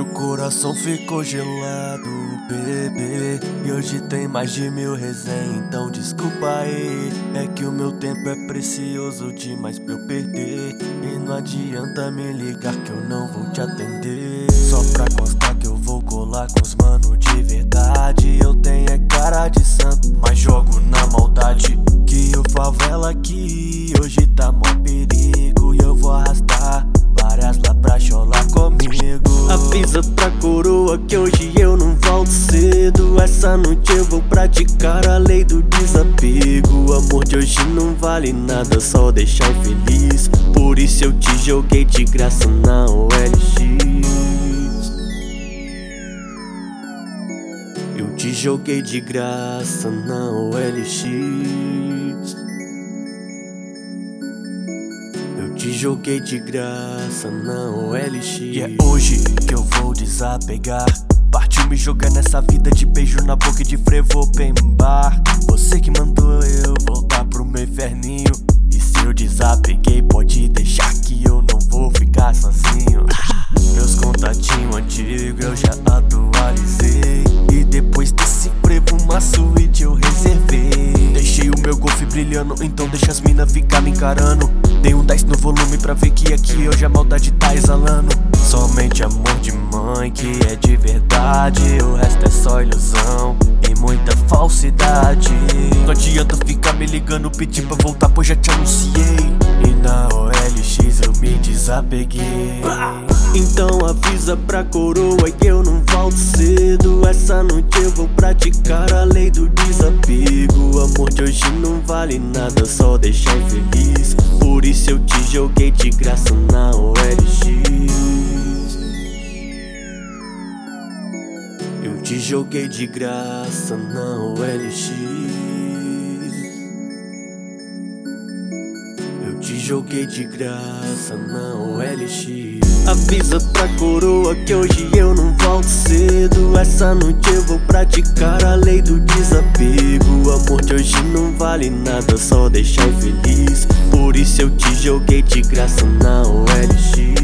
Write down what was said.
Meu coração ficou gelado, bebê. E hoje tem mais de mil resenhas, então desculpa aí. É que o meu tempo é precioso demais pra eu perder. E não adianta me ligar que eu não vou te atender. Só pra constar que eu vou colar com os mano de verdade. Eu tenho é cara de santo, mas jogo na maldade. Que o favela aqui hoje tá mó Avisa pra coroa que hoje eu não volto cedo. Essa noite eu vou praticar a lei do desapego. O amor de hoje não vale nada, só deixar infeliz. Por isso eu te joguei de graça na OLX. Eu te joguei de graça na OLX. Eu te joguei de graça na OLX. E é hoje que eu vou desapegar. Partiu me jogar nessa vida de beijo na boca e de frevo open bar. Você que mandou eu voltar pro meu inferninho. E se eu desapeguei, pode deixar que eu não vou ficar sozinho. Meus contatinhos antigos eu já atualizei. E depois desse frevo, uma suíte eu reservei. Deixei o meu golfe brilhando, então deixa as mina ficar me encarando. Dei um 10 no volume pra ver que aqui hoje a maldade tá exalando. Somente amor de mãe que é de verdade. O resto é só ilusão e muita falsidade. Não adianta ficar me ligando, pedir pra voltar, pois já te anunciei. E na OLX eu me desapeguei. Então avisa pra coroa que eu não volto cedo. Essa noite eu vou praticar a lei do desapego. O amor de hoje não vale nada, só deixar infeliz. Eu te joguei de graça na OLX. Eu te joguei de graça na OLX. Eu te joguei de graça na OLX. Avisa pra coroa que hoje eu não volto cedo. Essa noite eu vou praticar a lei do desapego. O amor de hoje vale nada, só deixar infeliz. Por isso eu te joguei de graça na OLX.